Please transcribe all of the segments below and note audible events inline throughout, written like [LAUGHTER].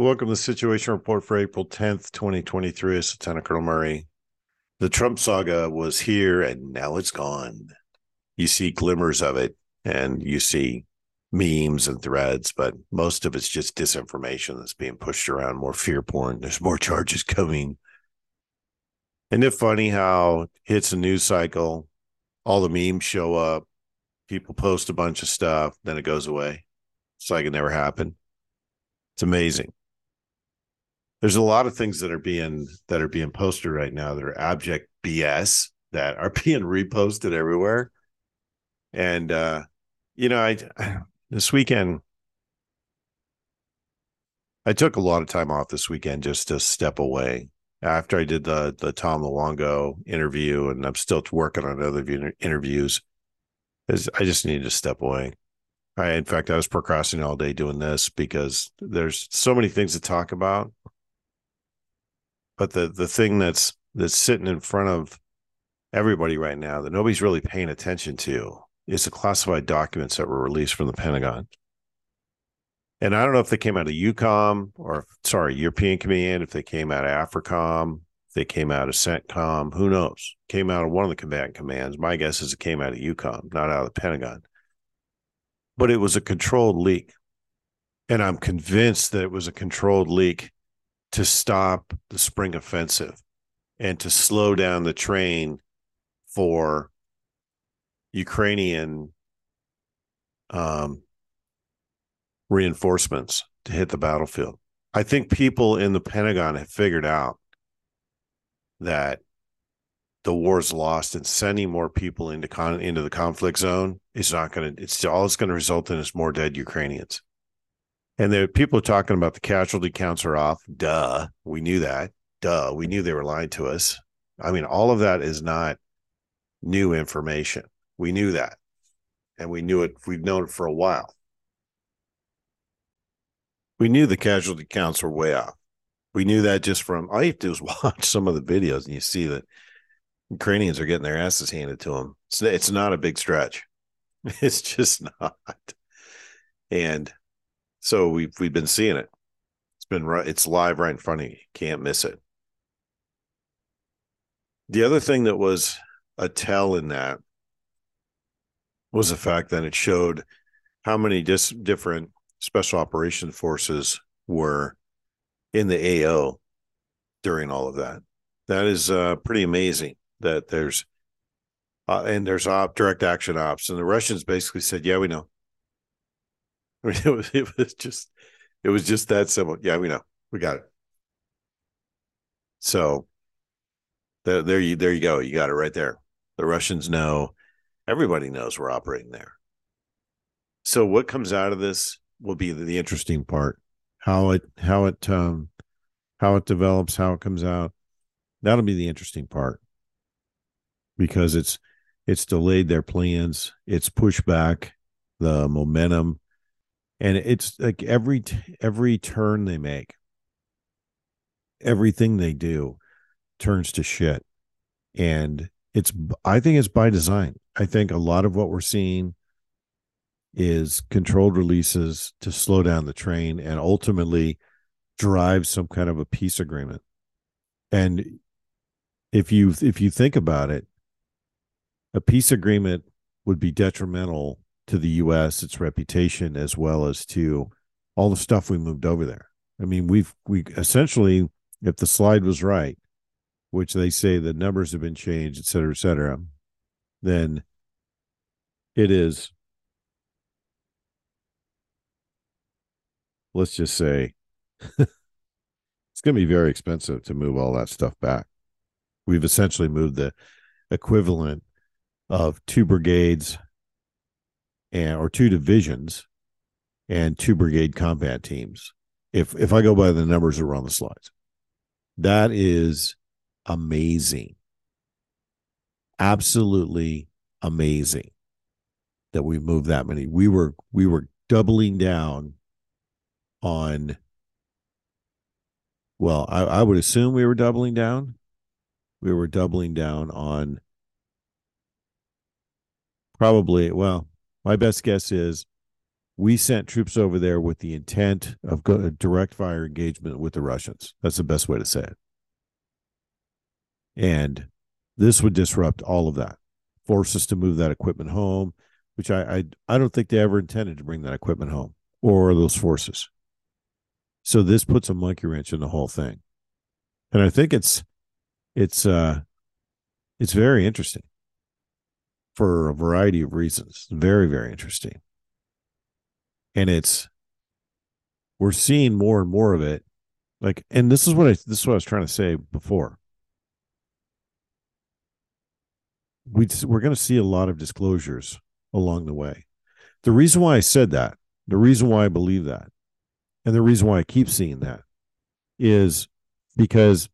Welcome to the Situation Report for April 10th, 2023. It's Lieutenant Colonel Murray. The Trump saga was here and now it's gone. You see glimmers of it and you see memes and threads, but most of it's just disinformation that's being pushed around, more fear porn. There's more charges coming. Isn't it funny how hits a news cycle, all the memes show up, people post a bunch of stuff, then it goes away. It's like it never happened. It's amazing there's a lot of things that are being that are being posted right now that are abject BS that are [LAUGHS] being reposted everywhere. And uh, you know, I [SIGHS] this weekend I took a lot of time off this weekend just to step away after I did the the Tom Luongo interview, and I'm still working on other interviews. I just needed to step away. I, in fact, I was procrastinating all day doing this because there's so many things to talk about but the the thing that's that's sitting in front of everybody right now that nobody's really paying attention to is the classified documents that were released from the Pentagon. And I don't know if they came out of EUCOM or sorry, European Command, if they came out of AFRICOM, if they came out of CENTCOM, who knows? Came out of one of the combatant commands. My guess is it came out of EUCOM, not out of the Pentagon. But it was a controlled leak. And I'm convinced that it was a controlled leak to stop the spring offensive and to slow down the train for Ukrainian um, reinforcements to hit the battlefield. I think people in the Pentagon have figured out that the war's lost and sending more people into con- into the conflict zone is not going to it's all it's going to result in is more dead Ukrainians. And the people are talking about the casualty counts are off. Duh. We knew that. Duh. We knew they were lying to us. I mean, all of that is not new information. We knew that. And we knew it, we've known it for a while. We knew the casualty counts were way off. We knew that just from all you have to do is [LAUGHS] watch some of the videos and you see that Ukrainians are getting their asses handed to them. It's, it's not a big stretch. [LAUGHS] It's just not. And so we've we've been seeing it. It's been right. It's live right in front of you. Can't miss it. The other thing that was a tell in that was the fact that it showed how many dis- different special operation forces were in the AO during all of that. That is uh, pretty amazing. That there's uh, and there's op direct action ops, and the Russians basically said, "Yeah, we know. I [LAUGHS] mean, it was it was just it was just that simple. Yeah, we know. We got it. So there, there you there you go. You got it right there. The Russians know. Everybody knows we're operating there. So what comes out of this will be the, the interesting part. How it how it um how it develops, how it comes out. That'll be the interesting part. Because it's it's delayed their plans, it's pushed back the momentum and it's like every every turn they make everything they do turns to shit. And it's i think it's by design. I think a lot of what we're seeing is controlled releases to slow down the train and ultimately drive some kind of a peace agreement. And if you if you think about it a peace agreement would be detrimental to the U.S., its reputation, as well as to all the stuff we moved over there. I mean, we've we essentially, if the slide was right, which they say the numbers have been changed, et cetera, et cetera, then it is. Let's just say [LAUGHS] it's going to be very expensive to move all that stuff back. We've essentially moved the equivalent of two brigades and or two divisions and two brigade combat teams. If if I go by the numbers that are on the slides, that is amazing. Absolutely amazing that we moved that many. We were we were doubling down on well, I, I would assume we were doubling down. We were doubling down on probably well my best guess is we sent troops over there with the intent of go- direct fire engagement with the Russians. That's the best way to say it. And this would disrupt all of that, force us to move that equipment home, which I, I I don't think they ever intended to bring that equipment home or those forces. So this puts a monkey wrench in the whole thing. And I think it's it's uh it's very interesting for a variety of reasons. Very, very interesting. And it's we're seeing more and more of it. Like, and this is what I this is what I was trying to say before. We we're going to see a lot of disclosures along the way. The reason why I said that, the reason why I believe that, and the reason why I keep seeing that is because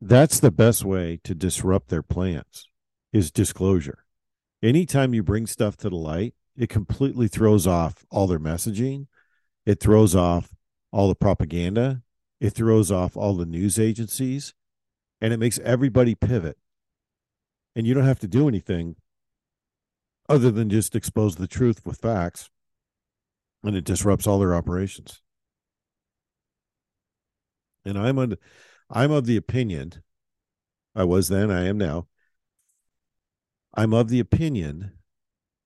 that's the best way to disrupt their plans is disclosure. Anytime you bring stuff to the light, it completely throws off all their messaging. It throws off all the propaganda. It throws off all the news agencies and it makes everybody pivot. And you don't have to do anything other than just expose the truth with facts and it disrupts all their operations. And I'm on, I'm of the opinion, I was then, I am now. I'm of the opinion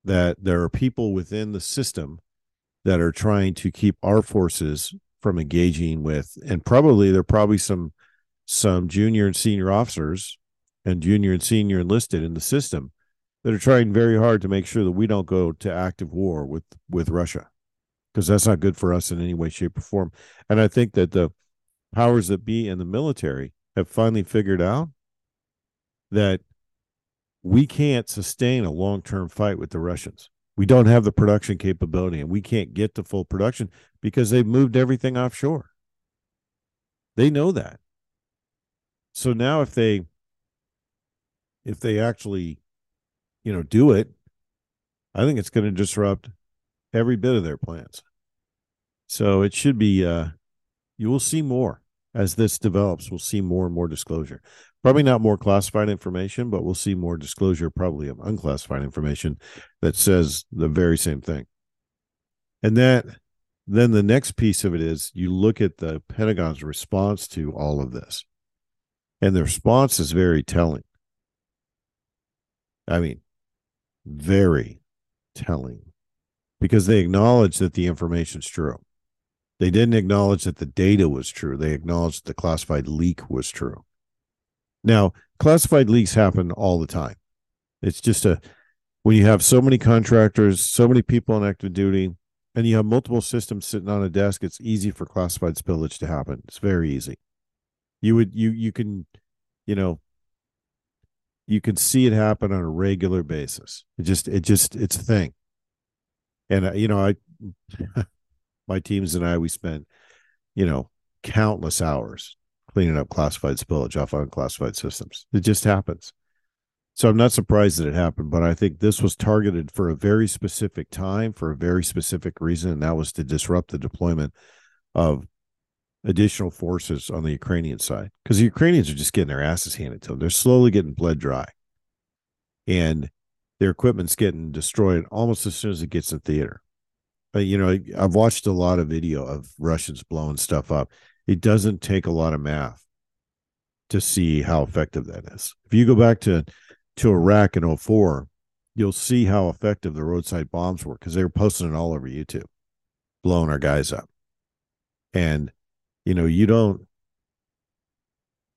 that there are people within the system that are trying to keep our forces from engaging with, and probably there are probably some some junior and senior officers and junior and senior enlisted in the system that are trying very hard to make sure that we don't go to active war with with Russia because that's not good for us in any way shape or form. And i think that the powers that be in the military have finally figured out that we can't sustain a long-term fight with the Russians. We don't have the production capability and we can't get to full production because they've moved everything offshore. They know that. So now if they if they actually you know do it, I think it's going to disrupt every bit of their plans. So it should be uh you will see more as this develops. We'll see more and more disclosure. Probably not more classified information, but we'll see more disclosure, probably of unclassified information that says the very same thing. And that then the next piece of it is you look at the Pentagon's response to all of this. And the response is very telling. I mean, very telling because they acknowledge that the information's true. They didn't acknowledge that the data was true. They acknowledged the classified leak was true. Now, classified leaks happen all the time. It's just a when you have so many contractors, so many people on active duty, and you have multiple systems sitting on a desk, it's easy for classified spillage to happen. It's very easy. You would you you can, you know, you can see it happen on a regular basis. It just it just it's a thing. And uh, you know, I [LAUGHS] my teams and I, we spent, you know, countless hours cleaning up classified spillage off unclassified systems. It just happens. So I'm not surprised that it happened, but I think this was targeted for a very specific time for a very specific reason, and that was to disrupt the deployment of additional forces on the Ukrainian side because the Ukrainians are just getting their asses handed to them. They're slowly getting bled dry, and their equipment's getting destroyed almost as soon as it gets in theater But, you know, I've watched a lot of video of Russians blowing stuff up. It doesn't take a lot of math to see how effective that is. If you go back to to Iraq in 04, you'll see how effective the roadside bombs were because they were posting it all over YouTube, blowing our guys up. And you know, you don't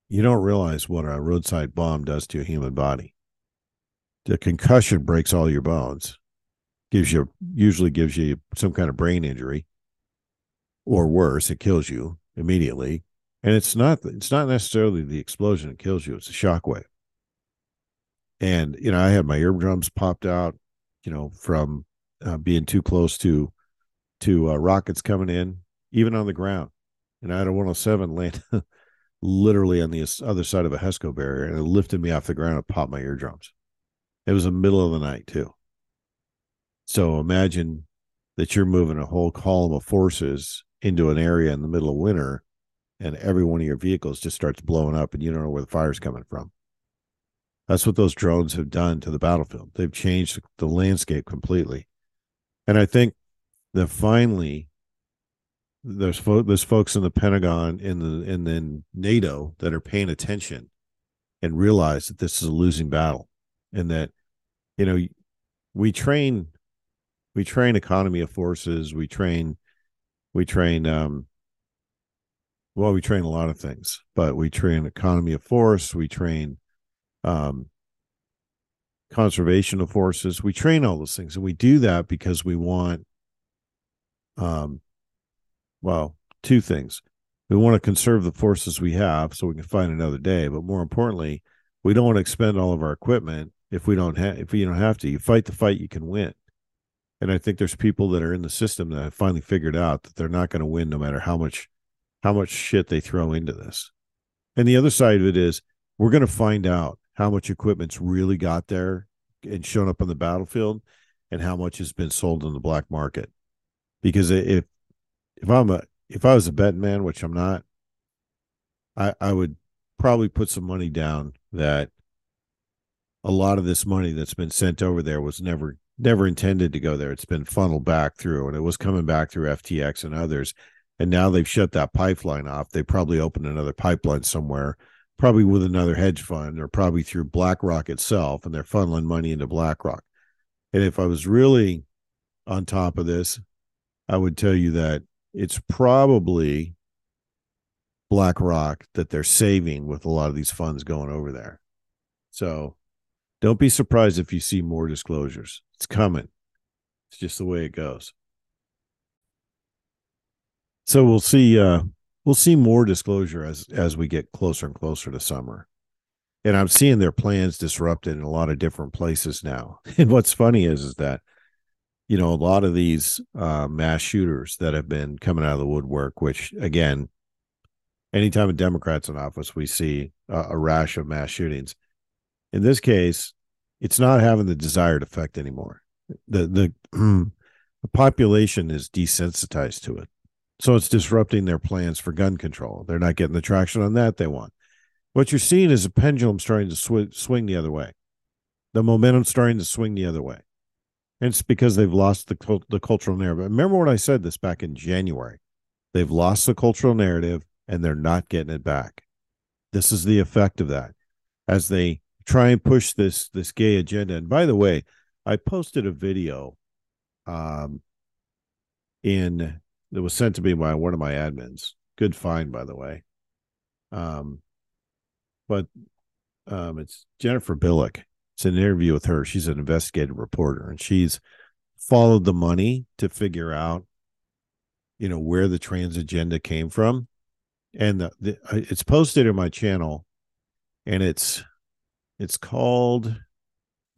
you don't realize what a roadside bomb does to a human body. The concussion breaks all your bones gives you usually gives you some kind of brain injury or worse it kills you immediately. And it's not it's not necessarily the explosion that kills you it's a shockwave. and you know i had my eardrums popped out you know from uh, being too close to to uh, rockets coming in even on the ground. And i had a 107 land [LAUGHS] literally on the other side of a hesco barrier and it lifted me off the ground and popped my eardrums. It was the middle of the night too. So imagine that you're moving a whole column of forces into an area in the middle of winter and every one of your vehicles just starts blowing up and you don't know where the fire's coming from. That's what those drones have done to the battlefield. They've changed the landscape completely. And I think that finally there's fo- there's folks in the Pentagon in the and then NATO that are paying attention and realize that this is a losing battle and that you know we train we train economy of forces we train we train um well we train a lot of things but we train economy of force we train um conservation of forces. We train all those things and we do that because we want um well two things. We want to conserve the forces we have so we can find another day but more importantly we don't want to expend all of our equipment if we don't have if you don't have to. You fight the fight you can win and i think there's people that are in the system that have finally figured out that they're not going to win no matter how much how much shit they throw into this. And the other side of it is we're going to find out how much equipment's really got there and shown up on the battlefield and how much has been sold in the black market. Because if if i'm a if i was a betting man which i'm not i i would probably put some money down that a lot of this money that's been sent over there was never never intended to go there. It's been funneled back through, and it was coming back through FTX and others. And now they've shut that pipeline off. They probably opened another pipeline somewhere, probably with another hedge fund, or probably through BlackRock itself, and they're funneling money into BlackRock. And if I was really on top of this, I would tell you that it's probably BlackRock that they're saving with a lot of these funds going over there. So don't be surprised if you see more disclosures. It's coming. It's just the way it goes. So we'll see uh we'll see more disclosure as as we get closer and closer to summer. And I'm seeing their plans disrupted in a lot of different places now. [LAUGHS] And what's funny is is that you know a lot of these uh, mass shooters that have been coming out of the woodwork, which again, anytime a Democrat's in office, we see a, a rash of mass shootings. In this case, it's not having the desired effect anymore. The the [CLEARS THROAT] the population is desensitized to it. So it's disrupting their plans for gun control. They're not getting the traction on that they want. What you're seeing is a pendulum starting to sw- swing the other way. The momentum starting to swing the other way. And it's because they've lost the the cultural narrative. Remember when I said this back in January? They've lost the cultural narrative and they're not getting it back. This is the effect of that. As they try and push this this gay agenda. And by the way, I posted a video um in that was sent to me by one of my admins. Good find, by the way. Um, but um, it's Jennifer Bilek. It's an interview with her. She's an investigative reporter, and she's followed the money to figure out, you know, where the trans agenda came from. And the, the it's posted in my channel, and it's it's called.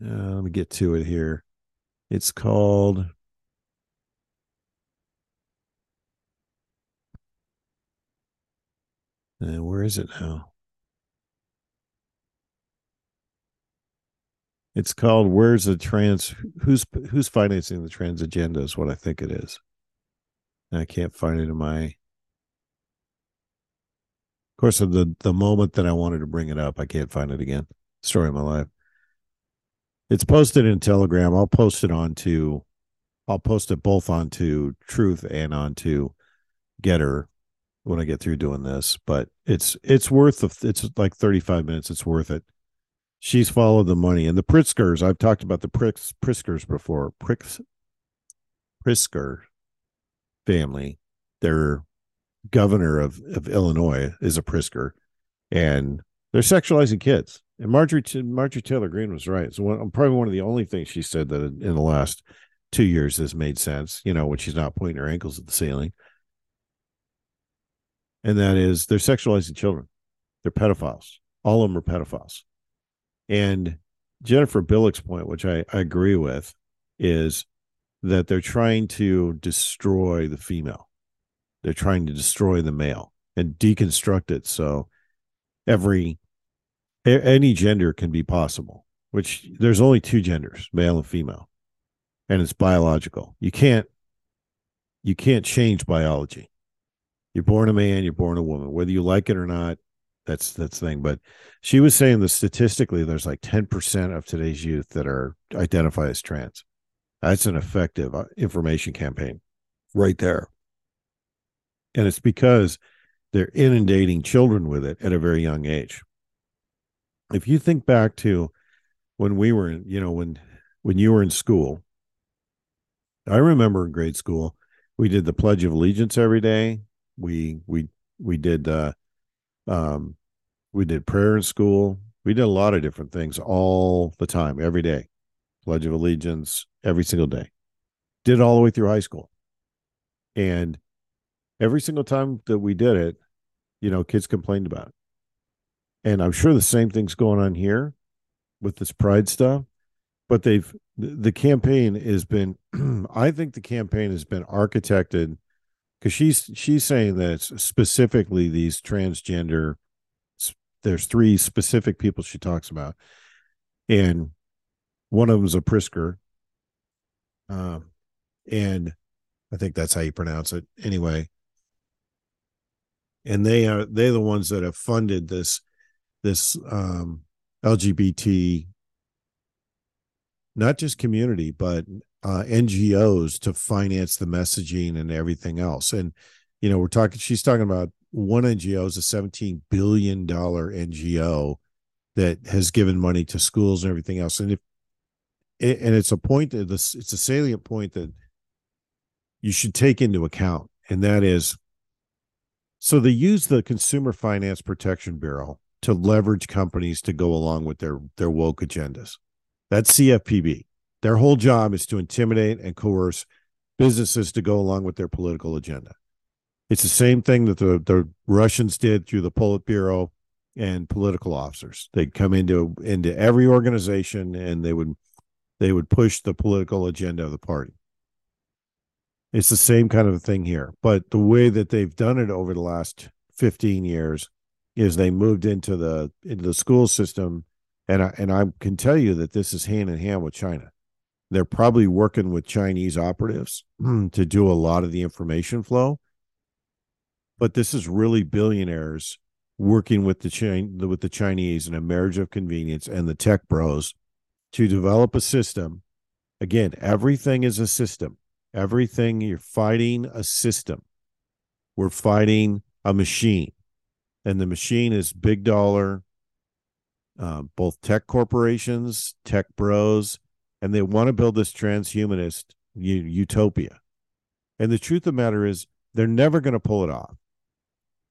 Uh, let me get to it here. It's called And where is it now? It's called "Where's the Trans? Who's Who's financing the trans agenda?" Is what I think it is. And I can't find it in my. Of course, the the moment that I wanted to bring it up, I can't find it again. Story of my life. It's posted in Telegram. I'll post it onto. I'll post it both onto Truth and onto Gettr when I get through doing this, but it's it's worth it's like 35 minutes. It's worth it. She's followed the money and the Pritzkers. I've talked about the Pritz, Pritzkers before. Pritz, Pritzker family. Their governor of, of Illinois is a Pritzker, and they're sexualizing kids. And Marjorie Marjorie Taylor Greene was right. So one, probably one of the only things she said that in the last two years has made sense. You know, when she's not pointing her ankles at the ceiling and that is they're sexualizing children. They're pedophiles. All of them are pedophiles. And Jennifer Bilek's point, which I, I agree with, is that they're trying to destroy the female. They're trying to destroy the male and deconstruct it so every any gender can be possible. Which there's only two genders, male and female, and it's biological. You can't you can't change biology. You're born a man, you're born a woman, whether you like it or not. That's that's the thing. But she was saying that statistically, there's like 10% of today's youth that are identify as trans. That's an effective uh, information campaign. right there. And it's because they're inundating children with it at a very young age. If you think back to when we were, in, you know, when when you were in school, I remember in grade school, we did the Pledge of Allegiance every day. We we we did uh um we did prayer in school. We did a lot of different things all the time, every day. Pledge of Allegiance every single day. Did all the way through high school. And every single time that we did it, you know, kids complained about it. And I'm sure the same thing's going on here with this pride stuff, but they've the campaign has been [CLEARS THROAT] I think the campaign has been architected because she's she's saying that it's specifically these transgender there's three specific people she talks about. And one of them is a Prisker, um and I think that's how you pronounce it anyway. And they are they're the ones that have funded this this um LGBT not just community, but uh, NGOs to finance the messaging and everything else. And you know, we're talking. She's talking about one NGO is a seventeen billion dollar NGO that has given money to schools and everything else. And if and it's a point that this it's a salient point that you should take into account, and that is so they use the Consumer Finance Protection Bureau to leverage companies to go along with their their woke agendas. That's CFPB. Their whole job is to intimidate and coerce businesses to go along with their political agenda. It's the same thing that the, the Russians did through the Politburo and political officers. They'd come into into every organization and they would they would push the political agenda of the party. It's the same kind of thing here, but the way that they've done it over the last 15 years is they moved into the into the school system and I, and I can tell you that this is hand in hand with China. They're probably working with Chinese operatives [CLEARS THROAT] to do a lot of the information flow. But this is really billionaires working with the Chin- with the Chinese in a marriage of convenience and the tech bros to develop a system. Again, everything is a system. Everything you're fighting a system. We're fighting a machine. And the machine is big dollar, uh, both tech corporations, tech bros, and they want to build this transhumanist utopia. And the truth of the matter is, they're never going to pull it off.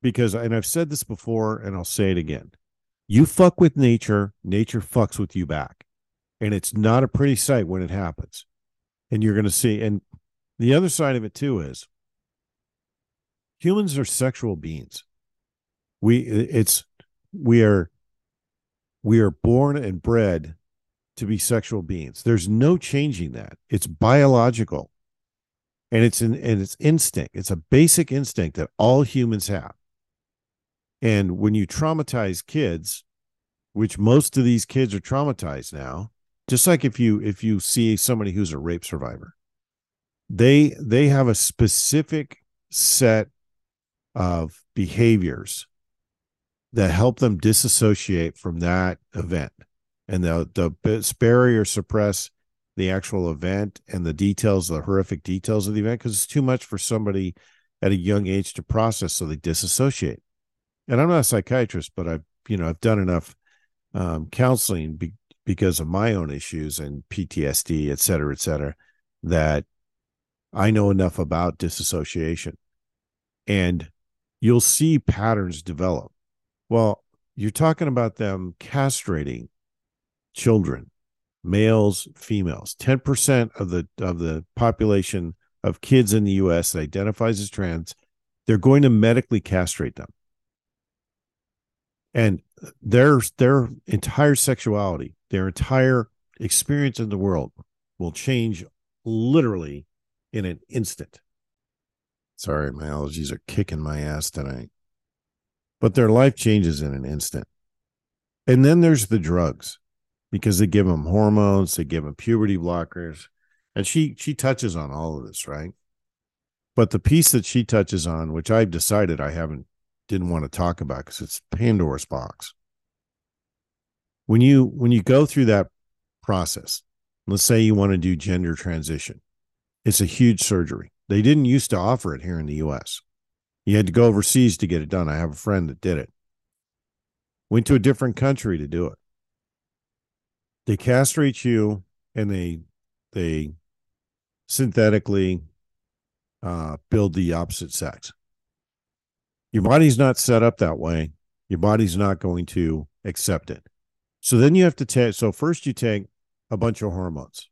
Because, and I've said this before, and I'll say it again you fuck with nature, nature fucks with you back. And it's not a pretty sight when it happens. And you're going to see, and the other side of it too is humans are sexual beings. We, it's, we are we are born and bred to be sexual beings. There's no changing that. It's biological. And it's an and it's instinct. It's a basic instinct that all humans have. And when you traumatize kids, which most of these kids are traumatized now, just like if you if you see somebody who's a rape survivor, they they have a specific set of behaviors that help them disassociate from that event. And the the bury or suppress the actual event and the details the horrific details of the event because it's too much for somebody at a young age to process so they disassociate. And i'm not a psychiatrist but i've you know i've done enough um, counseling be, because of my own issues and ptsd et cetera et cetera that i know enough about disassociation. And you'll see patterns develop well, you're talking about them castrating children, males, females. 10% of the of the population of kids in the US that identifies as trans, they're going to medically castrate them. And their their entire sexuality, their entire experience in the world will change literally in an instant. Sorry, my allergies are kicking my ass tonight but their life changes in an instant. And then there's the drugs because they give them hormones, they give them puberty blockers. And she she touches on all of this, right? But the piece that she touches on, which I've decided I haven't didn't want to talk about because it's Pandora's box. When you when you go through that process, let's say you want to do gender transition, it's a huge surgery. They didn't used to offer it here in the US. You had to go overseas to get it done. I have a friend that did it. Went to a different country to do it. They castrate you and they they synthetically uh, build the opposite sex. Your body's not set up that way. Your body's not going to accept it. So then you have to take, so first you take a bunch of hormones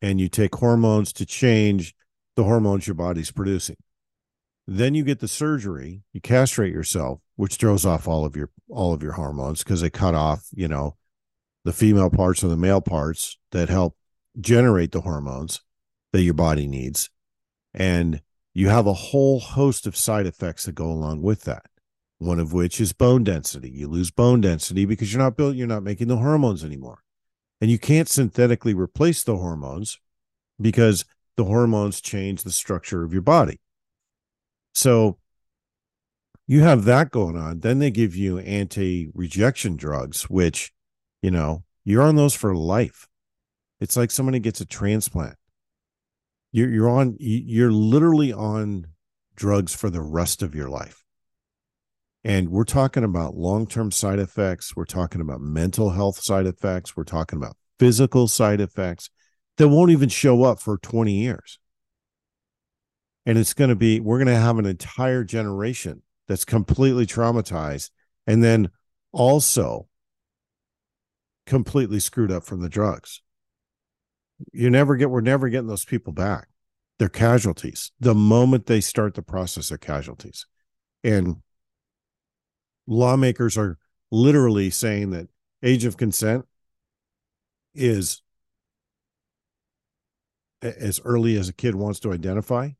and you take hormones to change the hormones your body's producing. Then you get the surgery, you castrate yourself, which throws off all of your all of your hormones because they cut off, you know, the female parts and the male parts that help generate the hormones that your body needs. And you have a whole host of side effects that go along with that. One of which is bone density. You lose bone density because you're not built, you're not making the hormones anymore. And you can't synthetically replace the hormones because the hormones change the structure of your body. So you have that going on. Then they give you anti rejection drugs, which, you know, you're on those for life. It's like somebody gets a transplant. You're you're on you're literally on drugs for the rest of your life. And we're talking about long-term side effects, we're talking about mental health side effects, we're talking about physical side effects that won't even show up for 20 years. And it's going to be we're going to have an entire generation that's completely traumatized and then also completely screwed up from the drugs. You never get we're never getting those people back. They're casualties. The moment they start the process of casualties. And lawmakers are literally saying that age of consent is as early as a kid wants to identify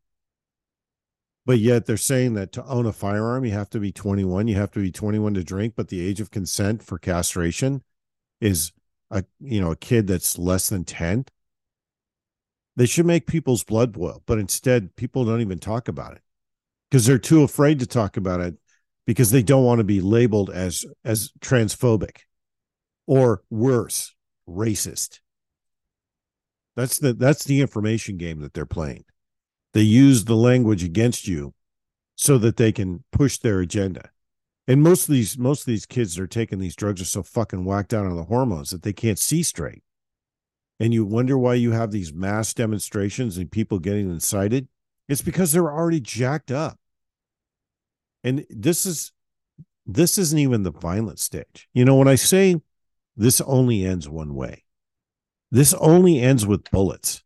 but yet they're saying that to own a firearm you have to be 21 you have to be 21 to drink but the age of consent for castration is a you know a kid that's less than 10 they should make people's blood boil, but instead, people don't even talk about it because they're too afraid to talk about it because they don't want to be labeled as as transphobic or worse, racist. That's the that's the information game that they're playing. They use the language against you so that they can push their agenda. And most of these most of these kids that are taking these drugs are so fucking whacked out on the hormones that they can't see straight and you wonder why you have these mass demonstrations and people getting incited, it's because they're already jacked up. And this is this isn't even the violent stage. You know, when I say this only ends one way, this only ends with bullets.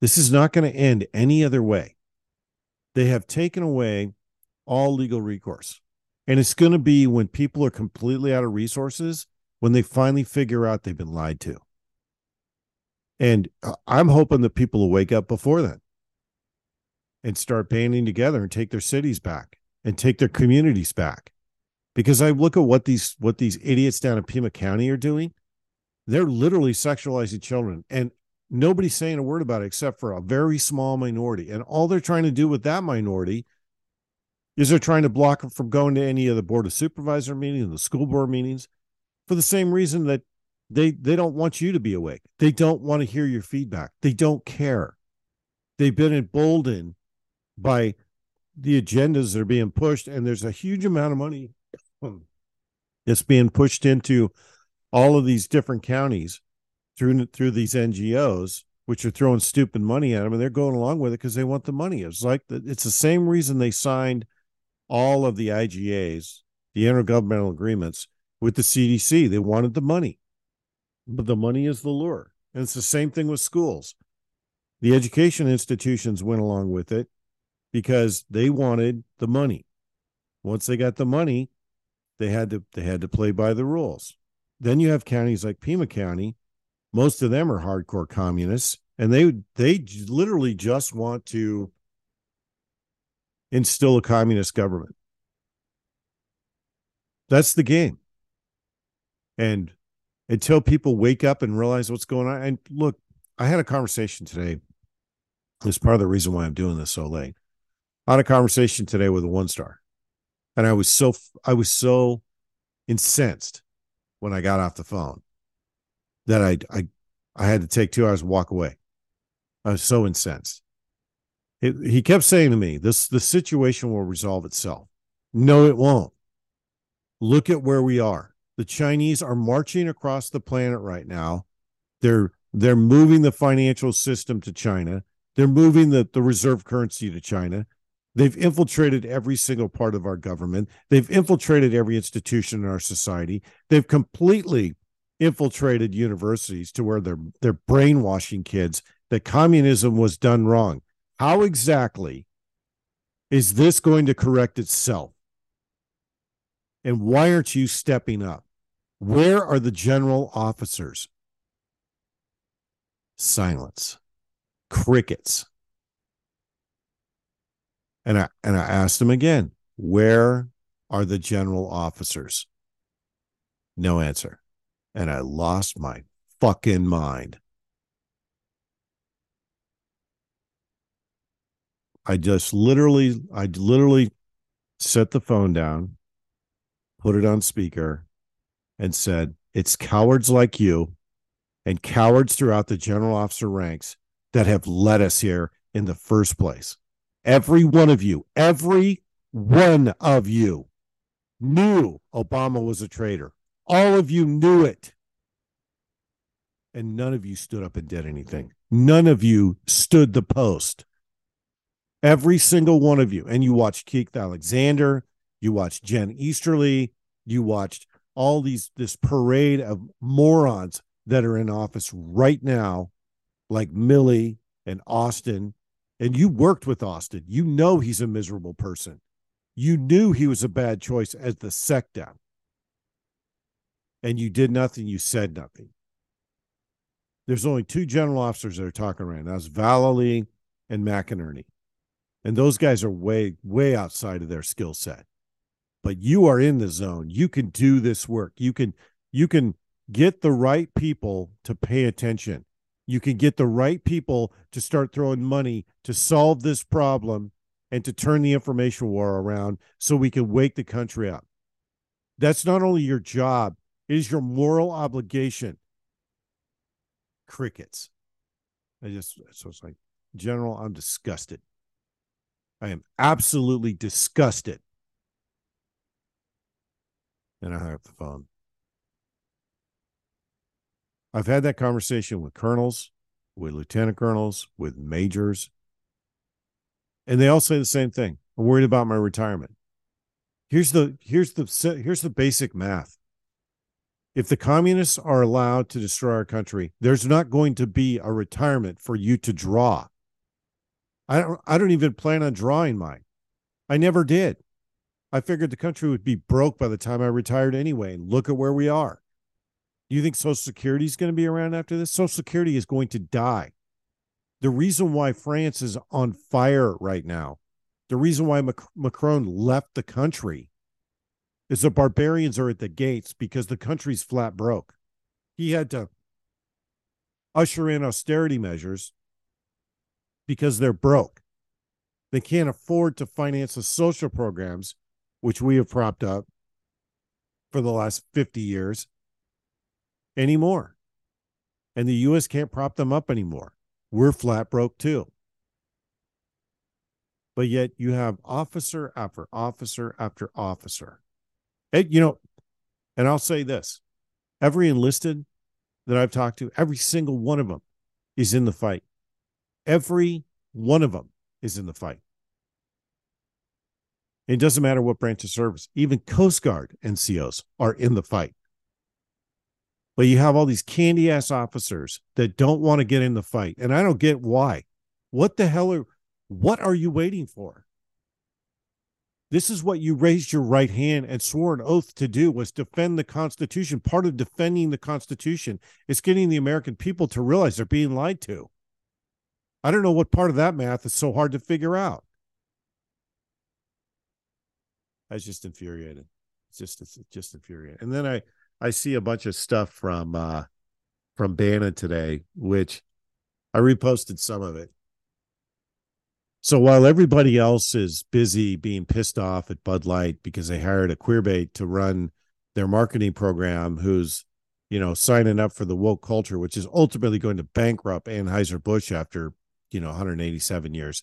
This is not going to end any other way. They have taken away all legal recourse. And it's going to be when people are completely out of resources, when they finally figure out they've been lied to. And uh, I'm hoping that people will wake up before then and start banding together and take their cities back and take their communities back. Because I look at what these what these idiots down in Pima County are doing. They're literally sexualizing children. And nobody's saying a word about it except for a very small minority. And all they're trying to do with that minority is they're trying to block them from going to any of the board of supervisor meetings, the school board meetings, for the same reason that they they don't want you to be awake. They don't want to hear your feedback. They don't care. They've been emboldened by the agendas that are being pushed, and there's a huge amount of money [CLEARS THROAT] that's being pushed into all of these different counties through through these NGOs, which are throwing stupid money at them, and they're going along with it because they want the money. It's like the, it's the same reason they signed all of the IGAs, the intergovernmental agreements with the CDC. They wanted the money but the money is the lure. And it's the same thing with schools. The education institutions went along with it because they wanted the money. Once they got the money, they had to they had to play by the rules. Then you have counties like Pima County. Most of them are hardcore communists, and they they literally just want to instill a communist government. That's the game. And until people wake up and realize what's going on. And look, I had a conversation today. It's part of the reason why I'm doing this so late. I had a conversation today with a one star, and I was so I was so incensed when I got off the phone that I I I had to take two hours to walk away. I was so incensed. It, he kept saying to me, "This the situation will resolve itself." No, it won't. Look at where we are. The Chinese are marching across the planet right now. They're they're moving the financial system to China. They're moving the, the reserve currency to China. They've infiltrated every single part of our government. They've infiltrated every institution in our society. They've completely infiltrated universities to where they're they're brainwashing kids that communism was done wrong. How exactly is this going to correct itself? And why aren't you stepping up? Where are the general officers? Silence. Crickets. And I and I asked him again, where are the general officers? No answer. And I lost my fucking mind. I just literally, I literally set the phone down, put it on speaker, and said, It's cowards like you and cowards throughout the general officer ranks that have led us here in the first place. Every one of you, every one of you knew Obama was a traitor. All of you knew it. And none of you stood up and did anything. None of you stood the post. Every single one of you. And you watched Keith Alexander, you watched Jen Easterly, you watched all these this parade of morons that are in office right now, like Milley and Austin. And you worked with Austin. You know he's a miserable person. You knew he was a bad choice as the SecDef. And you did nothing, you said nothing. There's only two general officers that are talking right now. That's Vallely and McInerney. And those guys are way, way outside of their skill set. But you are in the zone. You can do this work. You can, you can get the right people to pay attention. You can get the right people to start throwing money to solve this problem and to turn the information war around so we can wake the country up. That's not only your job, it is your moral obligation. Crickets. I just, so it's like, General, I'm disgusted. I am absolutely disgusted. And I hung up the phone. I've had that conversation with colonels, with lieutenant colonels, with majors, and they all say the same thing. I'm worried about my retirement. Here's the here's the here's the basic math. If the communists are allowed to destroy our country, there's not going to be a retirement for you to draw. I don't I don't even plan on drawing mine. I never did. I figured the country would be broke by the time I retired anyway, and look at where we are. Do you think Social Security is going to be around after this? Social Security is going to die. The reason why France is on fire right now, the reason why Macron left the country is the barbarians are at the gates because the country's flat broke. He had to usher in austerity measures because they're broke. They can't afford to finance the social programs, which we have propped up for the last 50 years anymore. And the U.S. can't prop them up anymore. We're flat broke too. But yet you have officer after officer after officer. And, you know, and I'll say this every enlisted that I've talked to, every single one of them is in the fight. Every one of them is in the fight. It doesn't matter what branch of service, even Coast Guard NCOs are in the fight. But you have all these candy ass officers that don't want to get in the fight. And I don't get why. What the hell are what are you waiting for? This is what you raised your right hand and swore an oath to do was defend the Constitution. Part of defending the Constitution is getting the American people to realize they're being lied to. I don't know what part of that math is so hard to figure out. I was just infuriated. It's just it's just infuriating. And then I I see a bunch of stuff from uh from Bannon today, which I reposted some of it. So while everybody else is busy being pissed off at Bud Light because they hired a queerbait to run their marketing program, who's you know signing up for the woke culture, which is ultimately going to bankrupt Anheuser Busch after you know 187 years.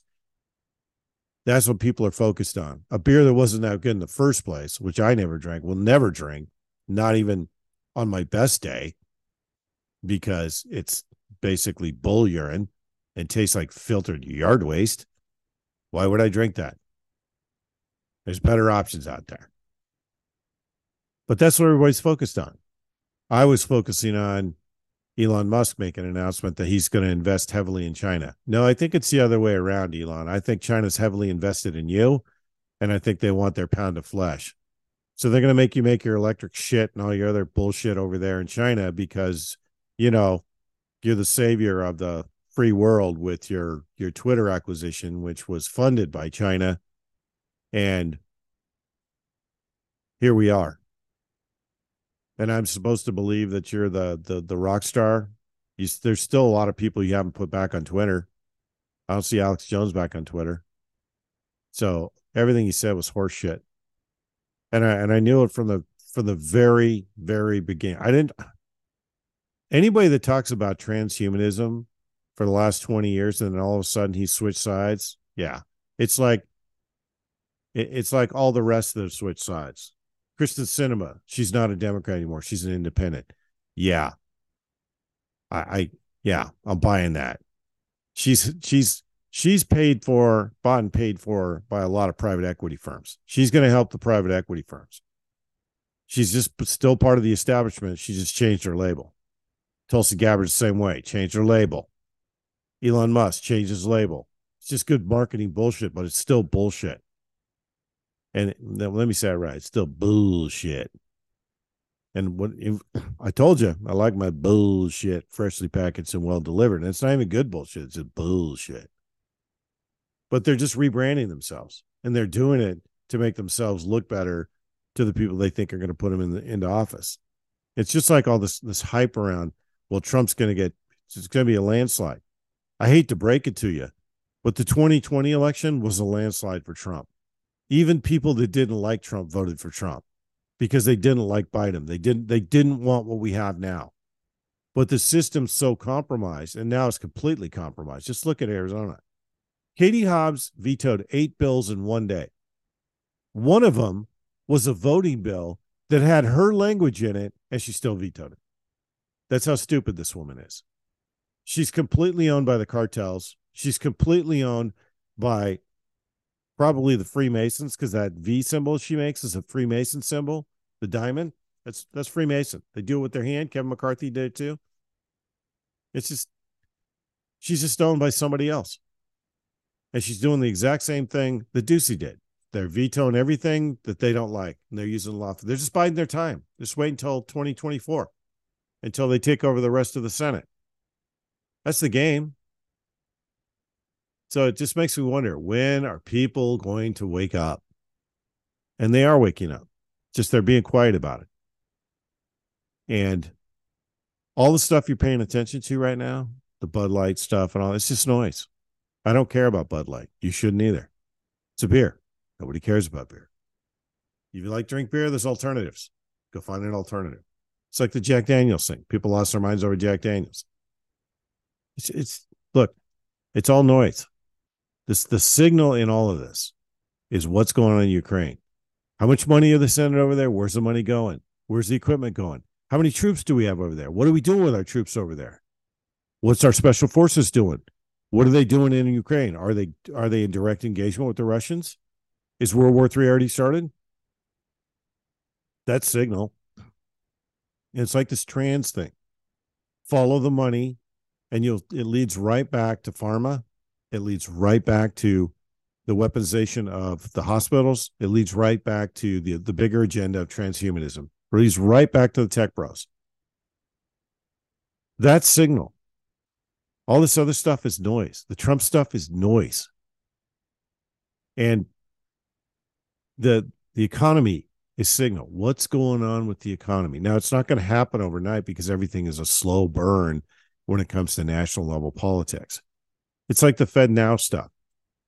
That's what people are focused on. A beer that wasn't that good in the first place, which I never drank, will never drink, not even on my best day, because it's basically bull urine and tastes like filtered yard waste. Why would I drink that? There's better options out there. But that's what everybody's focused on. I was focusing on Elon Musk making an announcement that he's going to invest heavily in China. No, I think it's the other way around, Elon. I think China's heavily invested in you, and I think they want their pound of flesh. So they're going to make you make your electric shit and all your other bullshit over there in China because, you know, you're the savior of the free world with your your Twitter acquisition, which was funded by China. And here we are and I'm supposed to believe that you're the the the rock star. You, there's still a lot of people you haven't put back on Twitter. I don't see Alex Jones back on Twitter. So everything he said was horseshit. And I and I knew it from the from the very, very beginning. I didn't anybody that talks about transhumanism for the last 20 years and then all of a sudden he switched sides. Yeah. It's like it, it's like all the rest of them switch sides. Kyrsten Sinema she's not a Democrat anymore. She's an independent. Yeah. I, I yeah, I'm buying that. She's she's she's paid for, bought and paid for by a lot of private equity firms. She's going to help the private equity firms. She's just still part of the establishment. She just changed her label. Tulsi Gabbard the same way, changed her label. Elon Musk changed his label. It's just good marketing bullshit, but it's still bullshit. And let me say it right, it's still bullshit. And what if, [CLEARS THROAT] I told you, I like my bullshit freshly packaged and well delivered. And it's not even good bullshit, it's just bullshit. But they're just rebranding themselves and they're doing it to make themselves look better to the people they think are going to put them in the, into office. It's just like all this this hype around, well, Trump's going to get it's going to be a landslide. I hate to break it to you, but the 2020 election was a landslide for Trump even people that didn't like Trump voted for Trump because they didn't like Biden. They didn't they didn't want what we have now. But the system's so compromised, and now it's completely compromised. Just look at Arizona. Katie Hobbs vetoed eight bills in one day. One of them was a voting bill that had her language in it, and she still vetoed it. That's how stupid this woman is. She's completely owned by the cartels. She's completely owned by probably the Freemasons because that V symbol she makes is a Freemason symbol. The diamond that's that's Freemason. They do it with their hand. Kevin McCarthy did it too. It's just she's just owned by somebody else, and she's doing the exact same thing that Ducey did. They're vetoing everything that they don't like, and they're using the law. They're just biding their time. Just wait until 2024, until they take over the rest of the Senate. That's the game. So it just makes me wonder when are people going to wake up? And they are waking up, just they're being quiet about it. And all the stuff you're paying attention to right now, the Bud Light stuff and all, it's just noise. I don't care about Bud Light. You shouldn't either. It's a beer. Nobody cares about beer. If you like drink beer, there's alternatives. Go find an alternative. It's like the Jack Daniels thing. People lost their minds over Jack Daniels. It's, it's look, it's all noise. This the signal in all of this is what's going on in Ukraine. How much money are they sending over there? Where's the money going? Where's the equipment going? How many troops do we have over there? What are we doing with our troops over there? What's our special forces doing? What are they doing in Ukraine? Are they are they in direct engagement with the Russians? Is World War III already started? That signal. And it's like this trans thing. Follow the money, and you'll it leads right back to pharma it leads right back to the weaponization of the hospitals. It leads right back to the, the bigger agenda of transhumanism. It leads right back to the tech bros. That signal. All this other stuff is noise. The Trump stuff is noise. And the the economy is signal. What's going on with the economy? Now it's not going to happen overnight because everything is a slow burn when it comes to national level politics. It's like the Fed Now stuff.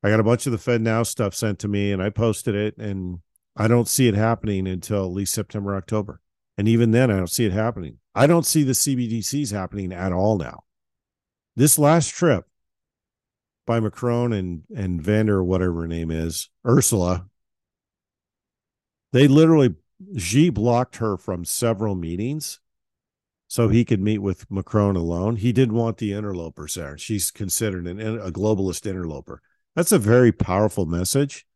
I got a bunch of the Fed Now stuff sent to me and I posted it and I don't see it happening until at least September, October. And even then, I don't see it happening. I don't see the CBDCs happening at all now. This last trip, by Macron and and Vander, whatever her name is, Ursula. They literally Xi blocked her from several meetings so he could meet with Macron alone. He didn't want the interlopers there. She's considered an, a globalist interloper. That's a very powerful message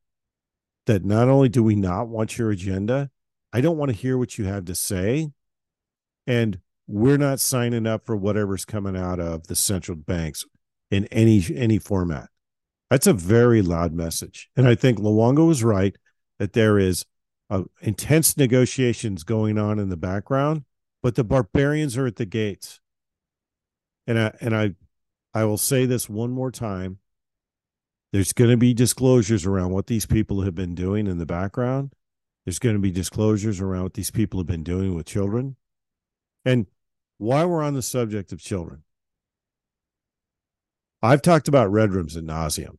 that not only do we not want your agenda, I don't want to hear what you have to say. And we're not signing up for whatever's coming out of the central banks in any any format. That's a very loud message. And I think Luongo was right that there is uh, intense negotiations going on in the background, but the barbarians are at the gates. And I and I I will say this one more time. There's going to be disclosures around what these people have been doing in the background. There's going to be disclosures around what these people have been doing with children. And while we're on the subject of children, I've talked about red rooms at nauseum,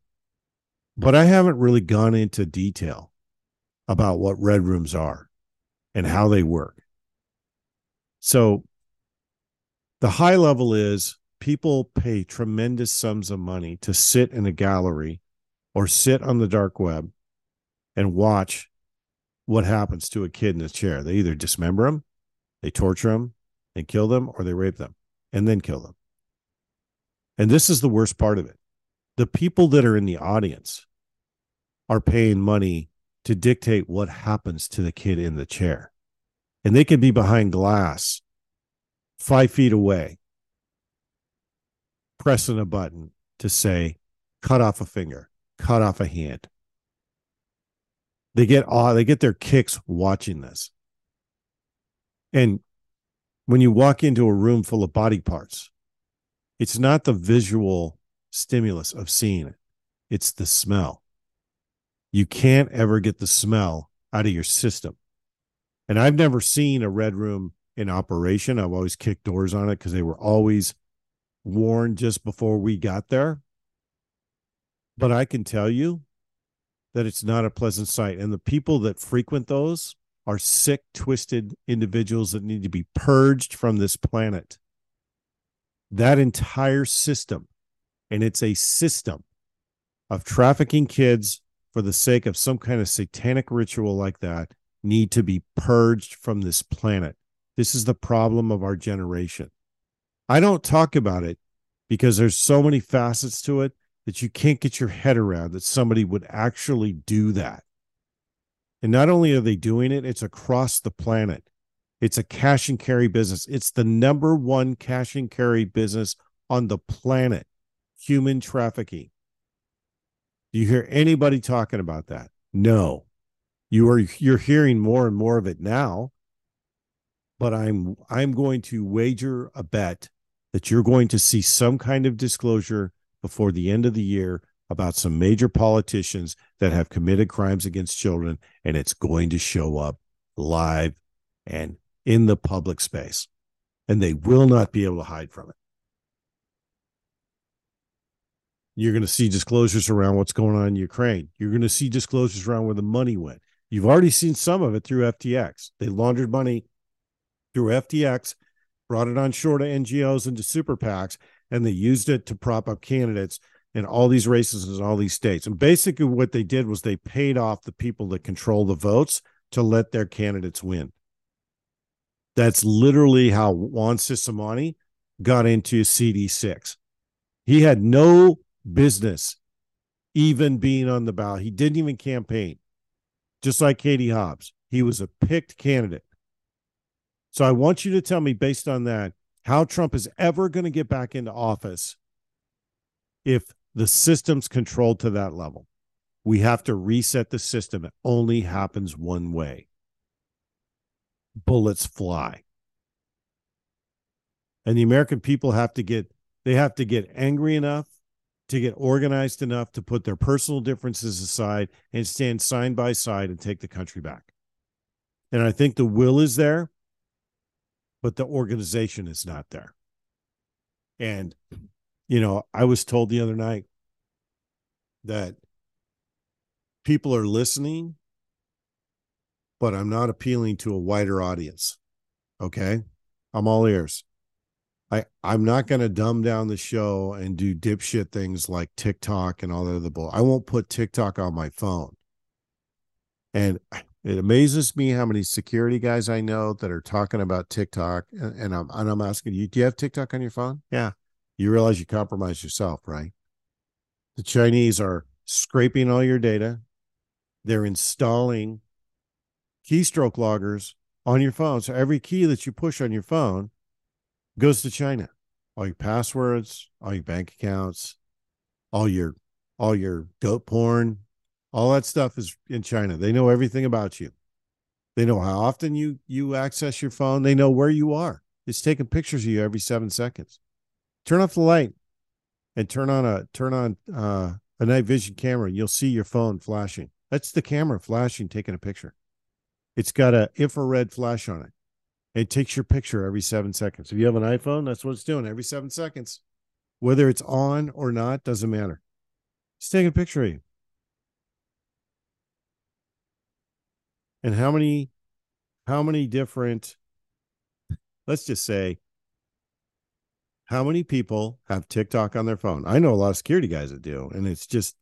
but I haven't really gone into detail about what red rooms are and how they work. So the high level is people pay tremendous sums of money to sit in a gallery or sit on the dark web and watch what happens to a kid in a chair. They either dismember them, they torture them, they kill them, or they rape them and then kill them. And this is the worst part of it. The people that are in the audience are paying money to dictate what happens to the kid in the chair. And they can be behind glass, five feet away, pressing a button to say, cut off a finger, cut off a hand. They get awe, they get their kicks watching this. And when you walk into a room full of body parts, it's not the visual stimulus of seeing it, it's the smell you can't ever get the smell out of your system. And I've never seen a red room in operation. I've always kicked doors on it because they were always warned just before we got there. But I can tell you that it's not a pleasant sight. And the people that frequent those are sick, twisted individuals that need to be purged from this planet. That entire system, and it's a system of trafficking kids for the sake of some kind of satanic ritual like that need to be purged from this planet. This is the problem of our generation. I don't talk about it because there's so many facets to it that you can't get your head around that somebody would actually do that. And not only are they doing it, it's across the planet. It's a cash and carry business. It's the number one cash and carry business on the planet, human trafficking. Do you hear anybody talking about that? No. You are you're hearing more and more of it now. But I'm I'm going to wager a bet that you're going to see some kind of disclosure before the end of the year about some major politicians that have committed crimes against children and it's going to show up live and in the public space and they will not be able to hide from it You're going to see disclosures around what's going on in Ukraine. You're going to see disclosures around where the money went. You've already seen some of it through FTX. They laundered money through FTX, brought it on shore to NGOs and to super PACs, and they used it to prop up candidates in all these races in all these states. And basically, what they did was they paid off the people that control the votes to let their candidates win. That's literally how Juan Ciscomani got into CD6. He had no business, even being on the ballot. He didn't even campaign, just like Katie Hobbs. He was a picked candidate. So I want you to tell me, based on that, how Trump is ever going to get back into office if the system's controlled to that level. We have to reset the system. It only happens one way bullets fly. And the American people have to get they have to get angry enough to get organized enough to put their personal differences aside and stand side by side and take the country back. And I think the will is there, but the organization is not there. And, you know, I was told the other night that people are listening, but I'm not appealing to a wider audience. Okay. I'm all ears. I I'm not going to dumb down the show and do dipshit things like TikTok and all that other bull. I won't put TikTok on my phone. And [SIGHS] it amazes me how many security guys I know that are talking about TikTok, and, and I'm and I'm asking you, do you have TikTok on your phone? Yeah. You realize you compromise yourself, right? The Chinese are scraping all your data. They're installing keystroke loggers on your phone. So every key that you push on your phone goes to China. All your passwords, all your bank accounts, all your all your goat porn, all that stuff is in China. They know everything about you. They know how often you you access your phone. They know where you are. It's taking pictures of you every seven seconds. Turn off the light and turn on a turn on uh, a night vision camera. and You'll see your phone flashing. That's the camera flashing, taking a picture. It's got a infrared flash on it. It takes your picture every seven seconds. If you have an iPhone, that's what it's doing every seven seconds. Whether it's on or not, doesn't matter. It's taking a picture of you. And how many, how many different, let's just say, how many people have TikTok on their phone? I know a lot of security guys that do. And it's just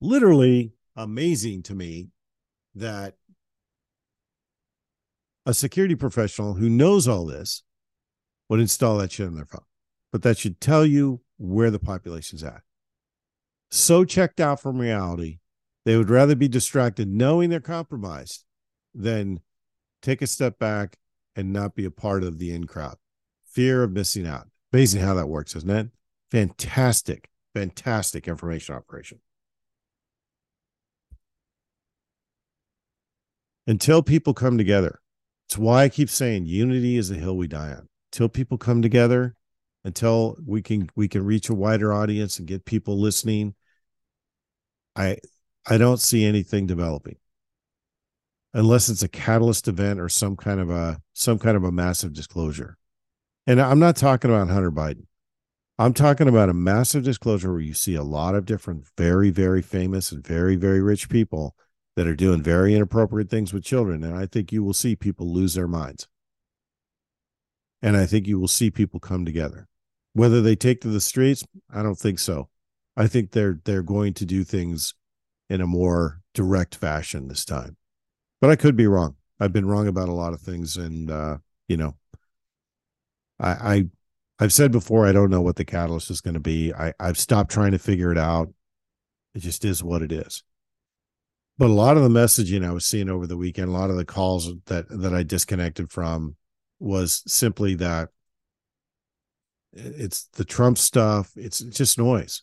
literally amazing to me that a security professional who knows all this would install that shit on their phone. But that should tell you where the population's at. So checked out from reality, they would rather be distracted knowing they're compromised than take a step back and not be a part of the in crowd. Fear of missing out. Amazing how that works, isn't it? Fantastic, fantastic information operation. Until people come together, it's why I keep saying unity is the hill we die on. Until people come together, until we can we can reach a wider audience and get people listening, I I don't see anything developing. Unless it's a catalyst event or some kind of a some kind of a massive disclosure. And I'm not talking about Hunter Biden. I'm talking about a massive disclosure where you see a lot of different very very famous and very very rich people that are doing very inappropriate things with children. And I think you will see people lose their minds. And I think you will see people come together. Whether they take to the streets, I don't think so. I think they're they're going to do things in a more direct fashion this time. But I could be wrong. I've been wrong about a lot of things and uh, you know, I I I've said before I don't know what the catalyst is going to be. I I've stopped trying to figure it out. It just is what it is but a lot of the messaging I was seeing over the weekend, a lot of the calls that that I disconnected from was simply that it's the Trump stuff. It's just noise.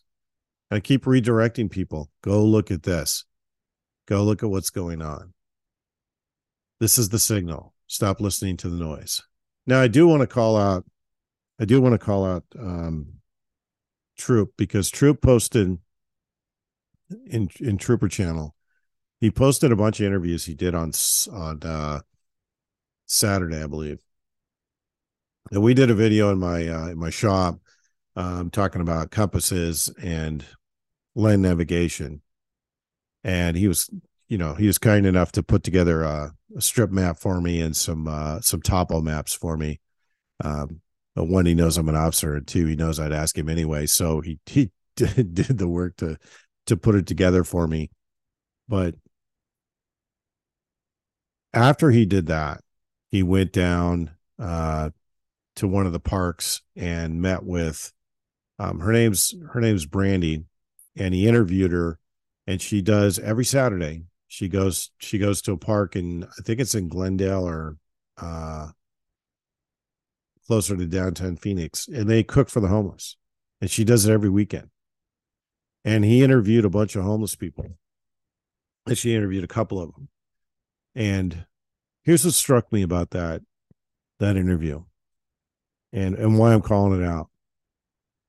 And I keep redirecting people. Go look at this. Go look at what's going on. This is the signal. Stop listening to the noise. Now I do want to call out. I do want to call out um, Troop because Troop posted in in Trooper Channel he posted a bunch of interviews he did on on uh, Saturday, I believe. And we did a video in my uh, in my shop um, talking about compasses and land navigation. And he was, you know, he was kind enough to put together a, a strip map for me and some uh, some topo maps for me. Um, one, he knows I'm an officer, and two, he knows I'd ask him anyway. So he he [LAUGHS] did, did the work to to put it together for me. But after he did that, he went down uh, to one of the parks and met with um, her name's her name's Brandy, and he interviewed her, and she does every Saturday. She goes she goes to a park and I think it's in Glendale or uh, closer to downtown Phoenix, and they cook for the homeless, and she does it every weekend. And he interviewed a bunch of homeless people, and she interviewed a couple of them, and here's what struck me about that that interview and and why I'm calling it out.